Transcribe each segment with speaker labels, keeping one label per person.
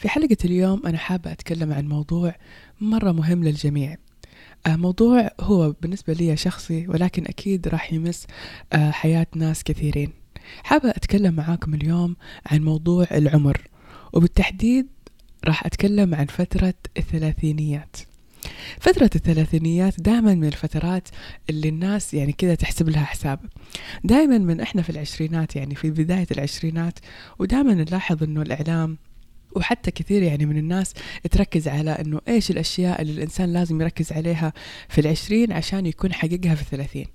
Speaker 1: في حلقة اليوم أنا حابة أتكلم عن موضوع مرة مهم للجميع. آه، موضوع هو بالنسبة لي شخصي ولكن أكيد راح يمس آه، حياة ناس كثيرين. حابة أتكلم معاكم اليوم عن موضوع العمر وبالتحديد راح أتكلم عن فترة الثلاثينيات. فترة الثلاثينيات دائما من الفترات اللي الناس يعني كذا تحسب لها حساب. دائما من إحنا في العشرينات يعني في بداية العشرينات ودائما نلاحظ إنه الإعلام وحتى كثير يعني من الناس تركز على إنه إيش الأشياء اللي الإنسان لازم يركز عليها في العشرين عشان يكون حققها في الثلاثين.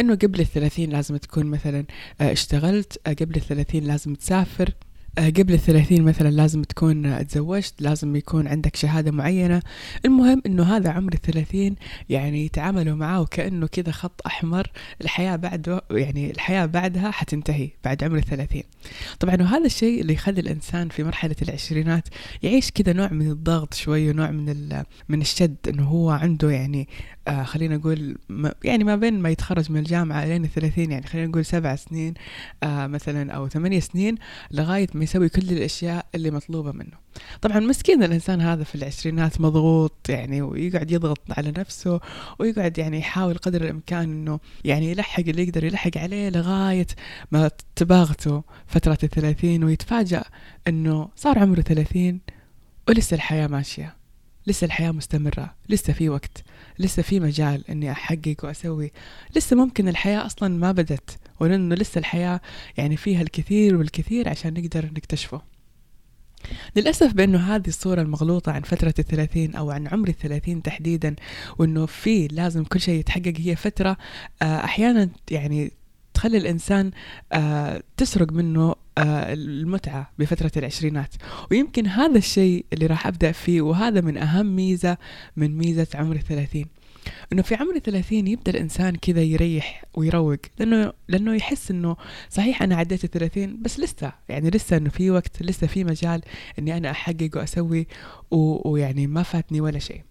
Speaker 1: إنه قبل الثلاثين لازم تكون مثلا آه، اشتغلت آه، قبل الثلاثين لازم تسافر. قبل الثلاثين مثلا لازم تكون تزوجت لازم يكون عندك شهادة معينة. المهم إنه هذا عمر الثلاثين يعني تعاملوا معاه وكأنه كذا خط أحمر. الحياة بعده يعني الحياة بعدها حتنتهي بعد عمر الثلاثين. طبعا وهذا الشيء اللي يخلي الإنسان في مرحلة العشرينات يعيش كذا نوع من الضغط شوي ونوع من من الشد إنه هو عنده يعني آه خلينا نقول ما يعني ما بين ما يتخرج من الجامعة لين الثلاثين يعني خلينا نقول سبع سنين آه مثلا أو ثمانية سنين لغاية ما يسوي كل الأشياء اللي مطلوبة منه. طبعا مسكين الإنسان هذا في العشرينات مضغوط يعني ويقعد يضغط على نفسه ويقعد يعني يحاول قدر الإمكان إنه يعني يلحق اللي يقدر يلحق عليه لغاية ما تباغته فترة الثلاثين ويتفاجأ إنه صار عمره ثلاثين ولسه الحياة ماشية لسه الحياة مستمرة لسه في وقت لسه في مجال إني أحقق وأسوي لسه ممكن الحياة أصلا ما بدت ولأنه لسه الحياة يعني فيها الكثير والكثير عشان نقدر نكتشفه. للأسف بأنه هذه الصورة المغلوطة عن فترة الثلاثين أو عن عمر الثلاثين تحديدا وأنه في لازم كل شيء يتحقق هي فترة آه، أحيانا يعني تخلي الإنسان آه، تسرق منه آه، المتعة بفترة العشرينات. ويمكن هذا الشيء اللي راح أبدأ فيه وهذا من أهم ميزة من ميزة عمر الثلاثين. إنه في عمر الثلاثين يبدأ الإنسان كذا يريح ويروق لأنه لأنه يحس إنه صحيح أنا عديت الثلاثين بس لسه يعني لسه إنه في وقت لسه في مجال إني أنا أحقق وأسوي ويعني ما فاتني ولا شيء.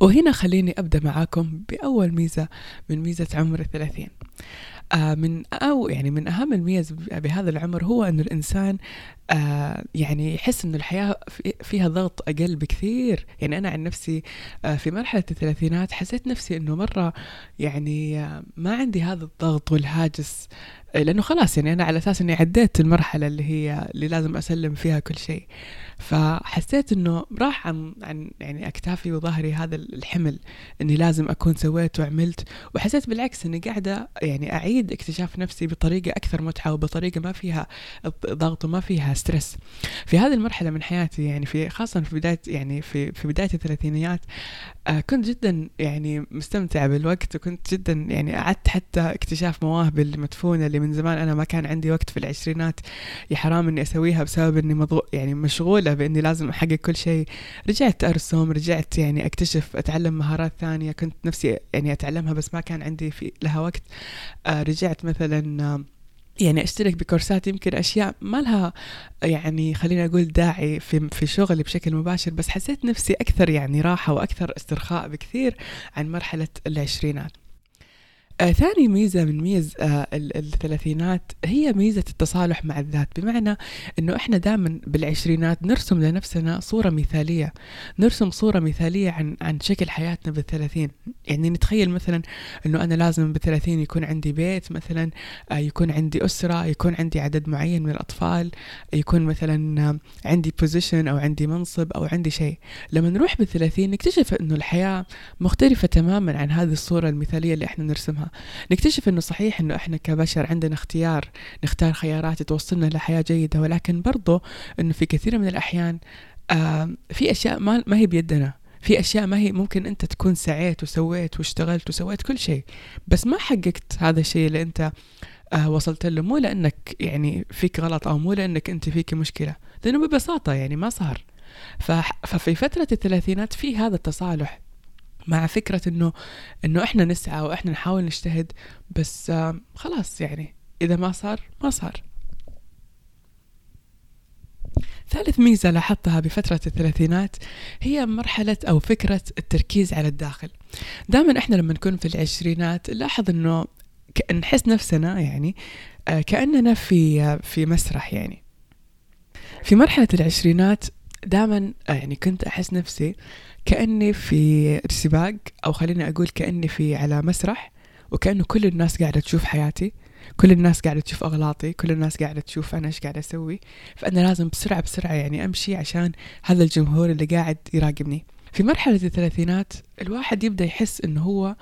Speaker 1: وهنا خليني أبدأ معاكم بأول ميزة من ميزة عمر الثلاثين. من أو يعني من أهم الميز بهذا العمر هو أنه الإنسان آه يعني يحس أنه الحياة فيها ضغط أقل بكثير. يعني أنا عن نفسي آه في مرحلة الثلاثينات حسيت نفسي أنه مرة يعني آه ما عندي هذا الضغط والهاجس لأنه خلاص يعني أنا على أساس أني عديت المرحلة اللي هي اللي لازم أسلم فيها كل شيء. فحسيت إنه راح عن عن يعني أكتافي وظهري هذا الحمل إني لازم أكون سويت وعملت. وحسيت بالعكس إني قاعدة يعني أعيد اكتشاف نفسي بطريقة أكثر متعة وبطريقة ما فيها ضغط وما فيها ستريس. في هذه المرحلة من حياتي يعني في خاصة في بداية يعني في في بداية الثلاثينيات آه كنت جدا يعني مستمتعه بالوقت وكنت جدا يعني قعدت حتى اكتشاف مواهبي المدفونة اللي من زمان أنا ما كان عندي وقت في العشرينات يا حرام إني أسويها بسبب إني مضغوط يعني مشغولة بإني لازم أحقق كل شيء. رجعت أرسم رجعت يعني أكتشف أتعلم مهارات ثانية كنت نفسي يعني أتعلمها بس ما كان عندي في لها وقت. آه رجعت مثلا آه يعني أشترك بكورسات يمكن أشياء ما لها يعني خلينا أقول داعي في في شغلي بشكل مباشر بس حسيت نفسي أكثر يعني راحة وأكثر استرخاء بكثير عن مرحلة العشرينات. آه ثاني ميزة من ميز آه الثلاثينات هي ميزة التصالح مع الذات. بمعنى أنه إحنا دائما بالعشرينات نرسم لنفسنا صورة مثالية. نرسم صورة مثالية عن عن شكل حياتنا بالثلاثين. يعني نتخيل مثلا أنه أنا لازم بالثلاثين يكون عندي بيت مثلا آه يكون عندي أسرة يكون عندي عدد معين من الأطفال يكون مثلا آه عندي بوزيشن أو عندي منصب أو عندي شيء. لما نروح بالثلاثين نكتشف أنه الحياة مختلفة تماما عن هذه الصورة المثالية اللي إحنا نرسمها. نكتشف إنه صحيح إنه إحنا كبشر عندنا اختيار نختار خيارات توصلنا لحياة جيدة ولكن برضو إنه في كثير من الأحيان في أشياء ما, ما هي بيدنا. في أشياء ما هي ممكن أنت تكون سعيت وسويت واشتغلت وسويت كل شيء. بس ما حققت هذا الشيء اللي أنت آه وصلت له. مو لأنك يعني فيك غلط أو مو لأنك أنت فيك مشكلة. لأنه ببساطة يعني ما صار. ففي فترة الثلاثينات في هذا التصالح. مع فكرة إنه إنه إحنا نسعى وإحنا نحاول نجتهد بس آه خلاص يعني إذا ما صار ما صار. ثالث ميزة لاحظتها بفترة الثلاثينات هي مرحلة أو فكرة التركيز على الداخل. دائما إحنا لما نكون في العشرينات نلاحظ إنه نحس نفسنا يعني آه، كأننا في آه، في مسرح يعني. في مرحلة العشرينات دائما آه، يعني كنت أحس نفسي كأني في سباق أو خليني أقول كأني في على مسرح وكأنه كل الناس قاعدة تشوف حياتي كل الناس قاعدة تشوف أغلاطي كل الناس قاعدة تشوف أنا إيش قاعد أسوي. فأنا لازم بسرعة بسرعة يعني أمشي عشان هذا الجمهور اللي قاعد يراقبني. في مرحلة الثلاثينات الواحد يبدأ يحس إنه هو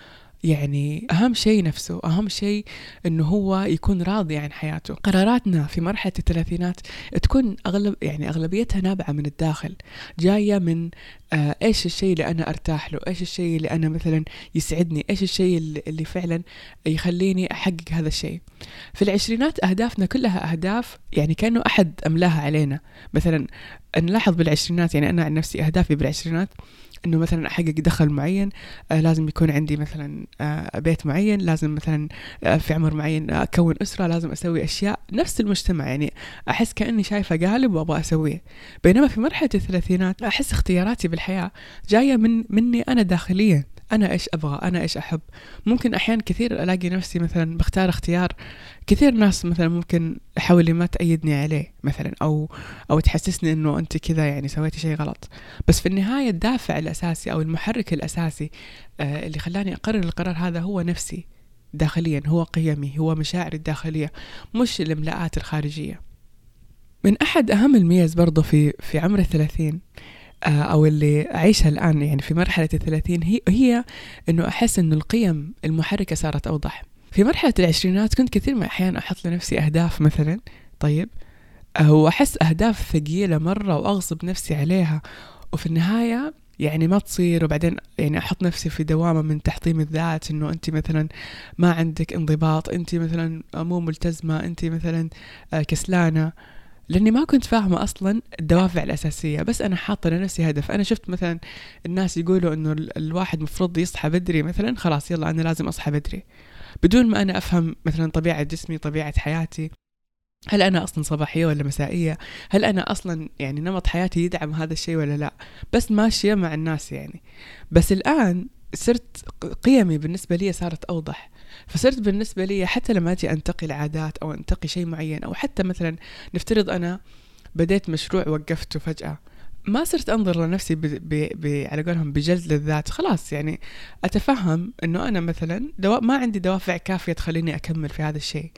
Speaker 1: يعني أهم شيء نفسه أهم شيء أنه هو يكون راضي عن حياته. قراراتنا في مرحلة الثلاثينات تكون أغلب يعني أغلبيتها نابعة من الداخل جاية من آه إيش الشيء اللي أنا أرتاح له؟ إيش الشيء اللي أنا مثلا يسعدني؟ إيش الشيء اللي, فعلا يخليني أحقق هذا الشيء؟ في العشرينات أهدافنا كلها أهداف يعني كأنه أحد أملاها علينا. مثلا نلاحظ بالعشرينات يعني أنا عن نفسي أهدافي بالعشرينات إنه مثلا احقق دخل معين آه لازم يكون عندي مثلا آه بيت معين لازم مثلا آه في عمر معين أكون أسرة لازم أسوي أشياء نفس المجتمع. يعني أحس كأني شايفة قالب وأبغى أسويه. بينما في مرحلة الثلاثينات أحس اختياراتي بالحياة جاية من مني أنا داخليا. أنا إيش أبغى؟ أنا إيش أحب؟ ممكن احيان كثير ألاقي نفسي مثلا بختار اختيار. كثير ناس مثلا ممكن حاولي ما تأيدني عليه مثلا أو أو تحسسني إنه أنت كذا يعني سويتي شيء غلط. بس في النهاية الدافع الأساسي أو المحرك الأساسي آه اللي خلاني أقرر القرار هذا هو نفسي داخليا هو قيمي هو مشاعري الداخلية مش الاملاءات الخارجية. من أحد أهم الميز برضه في في عمر الثلاثين آه، أو اللي أعيشها الآن يعني في مرحلة الثلاثين هي, هي أنه أحس أنه القيم المحركة صارت أوضح. في مرحلة العشرينات كنت كثير من الأحيان أحط لنفسي أهداف مثلا طيب آه، وأحس أهداف ثقيلة مرة وأغصب نفسي عليها وفي النهاية يعني ما تصير وبعدين يعني أحط نفسي في دوامة من تحطيم الذات إنه أنت مثلا ما عندك انضباط أنت مثلا مو ملتزمة أنت مثلا آه، كسلانة. لأني ما كنت فاهمة أصلا الدوافع الأساسية بس أنا حاطة لنفسي هدف. أنا شفت مثلا الناس يقولوا إنه الواحد مفروض يصحى بدري مثلا خلاص يلا أنا لازم أصحى بدري. بدون ما أنا أفهم مثلا طبيعة جسمي طبيعة حياتي هل أنا أصلا صباحية ولا مسائية؟ هل أنا أصلا يعني نمط حياتي يدعم هذا الشيء ولا لا؟ بس ماشية مع الناس يعني. بس الآن صرت قيمي بالنسبة لي صارت أوضح. فصرت بالنسبة لي حتى لما أجي أنتقي العادات أو أنتقي شيء معين أو حتى مثلا نفترض أنا بديت مشروع وقفته فجأة ما صرت أنظر لنفسي ب ب ب على قولهم بجلد للذات خلاص يعني أتفهم إنه أنا مثلا دوا ما عندي دوافع كافية تخليني أكمل في هذا الشيء.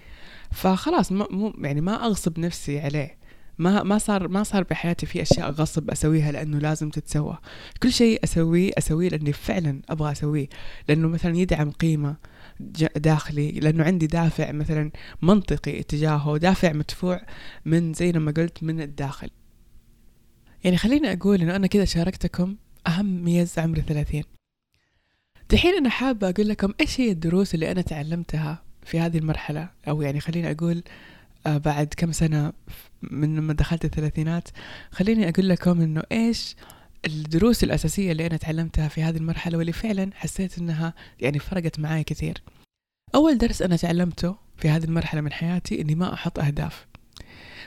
Speaker 1: فخلاص مو يعني ما أغصب نفسي عليه. ما ما صار ما صار بحياتي في أشياء غصب أسويها لأنه لازم تتسوى. كل شيء أسويه أسويه لأني فعلا أبغى أسويه. لأنه مثلا يدعم قيمة. داخلي لأنه عندي دافع مثلا منطقي اتجاهه دافع مدفوع من زي ما قلت من الداخل. يعني خليني أقول إنه أنا كذا شاركتكم أهم ميز عمر الثلاثين. دحين أنا حابة أقول لكم إيش هي الدروس اللي أنا تعلمتها في هذه المرحلة؟ أو يعني خليني أقول آه، بعد كم سنة من لما دخلت الثلاثينات خليني أقول لكم إنه إيش الدروس الأساسية اللي أنا تعلمتها في هذه المرحلة واللي فعلا حسيت أنها يعني فرقت معي كثير. أول درس أنا تعلمته في هذه المرحلة من حياتي أني ما أحط أهداف.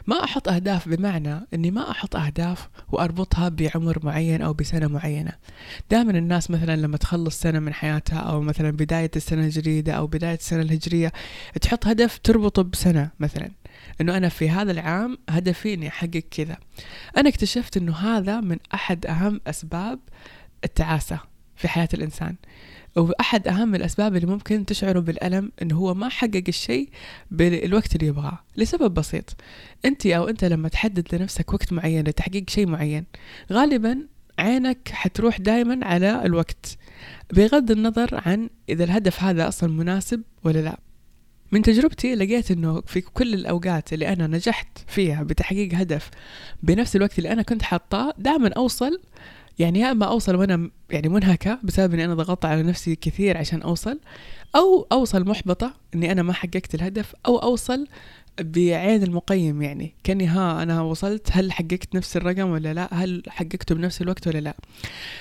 Speaker 1: ما أحط أهداف بمعنى أني ما أحط أهداف وأربطها بعمر معين أو بسنة معينة. دائما الناس مثلا لما تخلص سنة من حياتها أو مثلا بداية السنة الجديدة أو بداية السنة الهجرية تحط هدف تربطه بسنة مثلا. إنه أنا في هذا العام هدفي اني أحقق كذا. أنا اكتشفت إنه هذا من أحد أهم أسباب التعاسة في حياة الإنسان. وأحد أهم الأسباب اللي ممكن تشعروا بالألم إنه هو ما حقق الشيء بالوقت اللي يبغاه لسبب بسيط. أنت أو أنت لما تحدد لنفسك وقت معين لتحقيق شيء معين غالبا عينك حتروح دائما على الوقت بغض النظر عن إذا الهدف هذا أصلا مناسب ولا لا. من تجربتي لقيت إنه في كل الأوقات اللي أنا نجحت فيها بتحقيق هدف بنفس الوقت اللي أنا كنت حاطاه دائما أوصل يعني يا إما أوصل وأنا يعني منهكة بسبب إني أنا ضغطت على نفسي كثير عشان أوصل أو أوصل محبطة إني أنا ما حققت الهدف أو أوصل بعين المقيم يعني. كأني ها أنا وصلت هل حققت نفس الرقم ولا لا؟ هل حققته بنفس الوقت ولا لا؟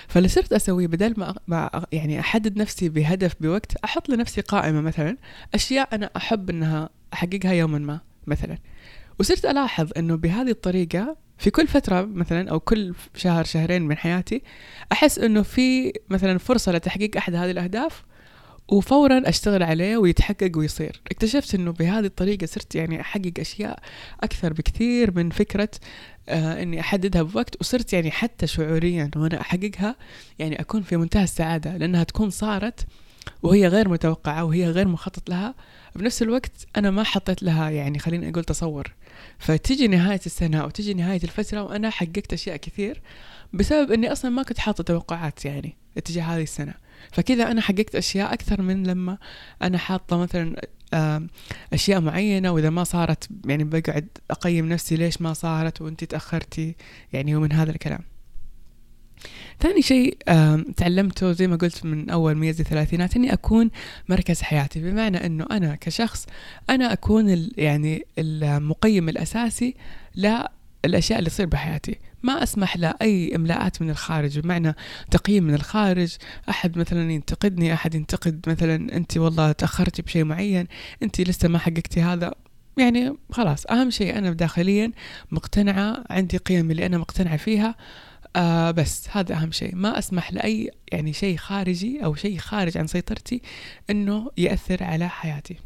Speaker 1: فاللي صرت أسويه بدل ما ما يعني أحدد نفسي بهدف بوقت أحط لنفسي قائمة مثلا أشياء أنا أحب إنها أحققها يوما ما مثلا. وصرت ألاحظ إنه بهذه الطريقة في كل فترة مثلا أو كل شهر شهرين من حياتي أحس إنه في مثلا فرصة لتحقيق أحد هذه الأهداف وفورا أشتغل عليه ويتحقق ويصير. اكتشفت إنه بهذه الطريقة صرت يعني أحقق أشياء أكثر بكثير من فكرة آه إني أحددها بوقت وصرت يعني حتى شعوريا وأنا أحققها يعني أكون في منتهى السعادة لأنها تكون صارت وهي غير متوقعة وهي غير مخطط لها. بنفس الوقت أنا ما حطيت لها يعني خليني أقول تصور. فتجي نهاية السنة أو تجي نهاية الفترة وأنا حققت أشياء كثير بسبب إني أصلا ما كنت حاطة توقعات يعني اتجاه هذه السنة. فكذا أنا حققت أشياء أكثر من لما أنا حاطة مثلا أشياء معينة وإذا ما صارت يعني بقعد أقيم نفسي ليش ما صارت وأنت تأخرتي يعني ومن هذا الكلام. ثاني شيء تعلمته زي ما قلت من أول ميزة الثلاثينات إني أكون مركز حياتي. بمعنى إنه أنا كشخص أنا أكون يعني المقيم الأساسي للأشياء اللي تصير بحياتي. ما أسمح لأي إملاءات من الخارج بمعنى تقييم من الخارج. أحد مثلا ينتقدني أحد ينتقد مثلا أنت والله تأخرتي بشيء معين أنت لسه ما حققتي هذا. يعني خلاص أهم شيء أنا داخليا مقتنعة عندي قيم اللي أنا مقتنعة فيها. آه بس هذا أهم شيء. ما أسمح لأي يعني شيء خارجي أو شيء خارج عن سيطرتي أنه يأثر على حياتي.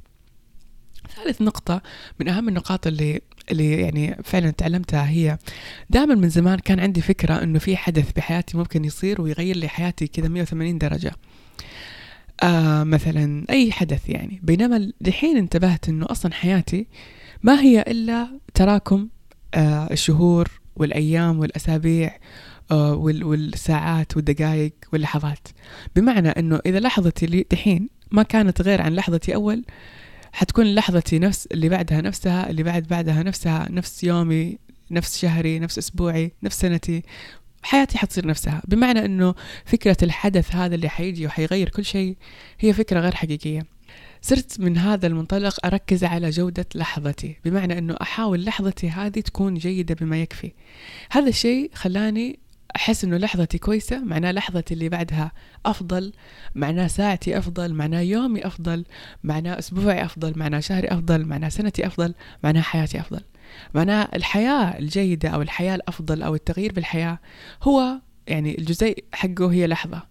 Speaker 1: ثالث نقطة من أهم النقاط اللي اللي يعني فعلا تعلمتها هي دائما من زمان كان عندي فكرة إنه في حدث بحياتي ممكن يصير ويغير لي حياتي كذا 180 درجة. آه مثلا أي حدث يعني. بينما دحين انتبهت إنه أصلا حياتي ما هي إلا تراكم آه الشهور والأيام والأسابيع آه والساعات والدقائق واللحظات. بمعنى إنه إذا لحظتي دحين ما كانت غير عن لحظتي أول حتكون لحظتي نفس اللي بعدها نفسها اللي بعد بعدها نفسها نفس يومي نفس شهري نفس أسبوعي نفس سنتي. حياتي حتصير نفسها. بمعنى إنه فكرة الحدث هذا اللي حيجي وحيغير كل شيء هي فكرة غير حقيقية. صرت من هذا المنطلق أركز على جودة لحظتي. بمعنى أنه أحاول لحظتي هذه تكون جيدة بما يكفي. هذا الشيء خلاني أحس إنه لحظتي كويسة معناه لحظتي اللي بعدها أفضل معناه ساعتي أفضل معناه يومي أفضل معناه أسبوعي أفضل معناه شهري أفضل معناه سنتي أفضل معناه حياتي أفضل. معناه الحياة الجيدة أو الحياة الأفضل أو التغيير بالحياة هو يعني الجزء حقه هي لحظة.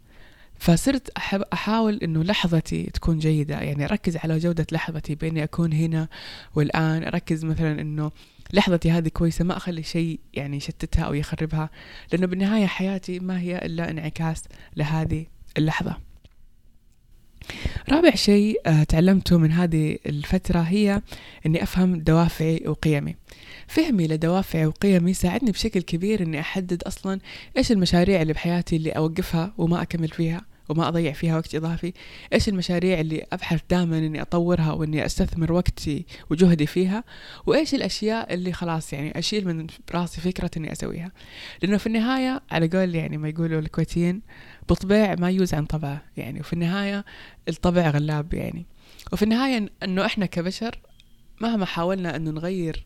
Speaker 1: فصرت أحب أحاول إنه لحظتي تكون جيدة يعني أركز على جودة لحظتي بإني أكون هنا والآن أركز مثلا إنه لحظتي هذه كويسة ما أخلي شيء يعني يشتتها أو يخربها لأنه بالنهاية حياتي ما هي إلا انعكاس لهذه اللحظة. رابع شيء آه، تعلمته من هذه الفترة هي أني أفهم دوافعي وقيمي. فهمي لدوافعي وقيمي ساعدني بشكل كبير أني أحدد أصلا إيش المشاريع اللي بحياتي اللي أوقفها وما أكمل فيها. وما أضيع فيها وقت إضافي. إيش المشاريع اللي أبحث دائما إني أطورها وإني أستثمر وقتي وجهدي فيها؟ وإيش الأشياء اللي خلاص يعني أشيل من راسي فكرة إني أسويها؟ لأنه في النهاية على قول يعني ما يقولوا الكويتيين بطبيع ما يوز عن طبعه يعني وفي النهاية الطبع غلاب يعني. وفي النهاية أنه إحنا كبشر مهما حاولنا أنه نغير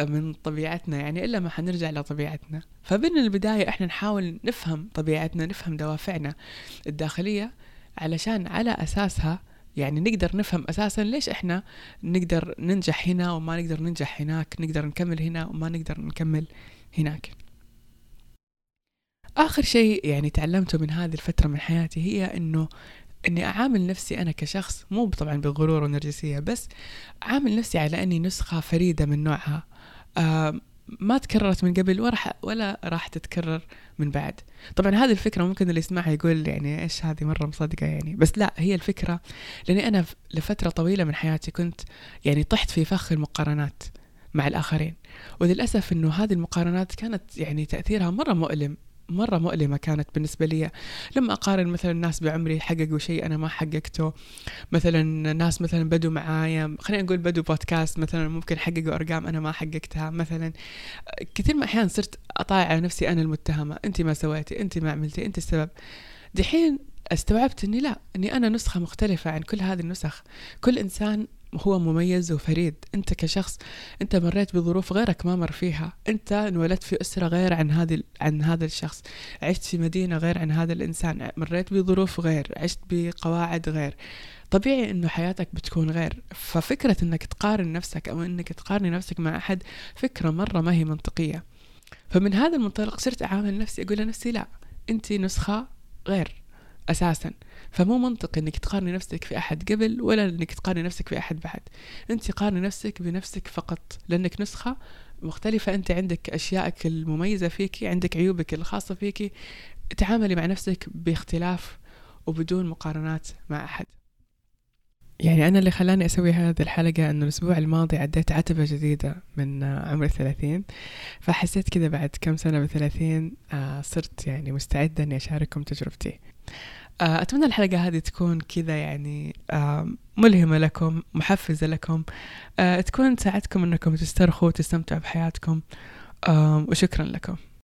Speaker 1: من طبيعتنا يعني إلا ما حنرجع لطبيعتنا فبين البداية إحنا نحاول نفهم طبيعتنا نفهم دوافعنا الداخلية علشان على أساسها يعني نقدر نفهم أساسا ليش إحنا نقدر ننجح هنا وما نقدر ننجح هناك نقدر نكمل هنا وما نقدر نكمل هناك. آخر شيء يعني تعلمته من هذه الفترة من حياتي هي إنه إني أعامل نفسي أنا كشخص مو طبعا بغرور ونرجسيه بس أعامل نفسي على إني نسخة فريدة من نوعها. آه ما تكررت من قبل ولا ولا راح تتكرر من بعد. طبعا هذه الفكرة ممكن اللي يسمعها يقول يعني إيش هذه مرة مصدقة يعني. بس لا هي الفكرة لأني أنا لفترة طويلة من حياتي كنت يعني طحت في فخ المقارنات مع الآخرين. وللأسف أنه هذه المقارنات كانت يعني تأثيرها مرة مؤلم مرة مؤلمة كانت بالنسبة لي. لما أقارن مثلا الناس بعمري حققوا شيء أنا ما حققته. مثلا ناس مثلا بدوا معايا. خلينا نقول بدوا بودكاست مثلا ممكن حققوا أرقام أنا ما حققتها مثلا. كثير من أحيان صرت أطالع على نفسي أنا المتهمة. أنت ما سويتي أنت ما عملتي أنت السبب. دحين استوعبت إني لا إني أنا نسخة مختلفة عن كل هذه النسخ. كل إنسان هو مميز وفريد. انت كشخص انت مريت بظروف غيرك ما مر فيها. انت انولدت في أسرة غير عن هذه عن هذا الشخص. عشت في مدينة غير عن هذا الإنسان. مريت بظروف غير. عشت بقواعد غير. طبيعي إنه حياتك بتكون غير. ففكرة إنك تقارن نفسك أو إنك تقارني نفسك مع أحد فكرة مرة ما هي منطقية. فمن هذا المنطلق صرت أعامل نفسي أقول لنفسي لا انت نسخة غير. أساسا. فمو منطقي إنك تقارني نفسك في أحد قبل ولا إنك تقارني نفسك في أحد بعد. أنت قارني نفسك بنفسك فقط لأنك نسخة مختلفة. أنت عندك أشيائك المميزة فيك عندك عيوبك الخاصة فيك. تعاملي مع نفسك باختلاف وبدون مقارنات مع أحد. يعني أنا اللي خلاني أسوي هذه الحلقة أنه الأسبوع الماضي عديت عتبة جديدة من عمر الثلاثين فحسيت كذا بعد كم سنة بثلاثين آه، صرت يعني مستعدة أني أشارككم تجربتي. أتمنى الحلقة هذه تكون كذا يعني ملهمة لكم محفزة لكم. آه، تكون تساعدكم أنكم تسترخوا وتستمتعوا بحياتكم. وشكرا لكم.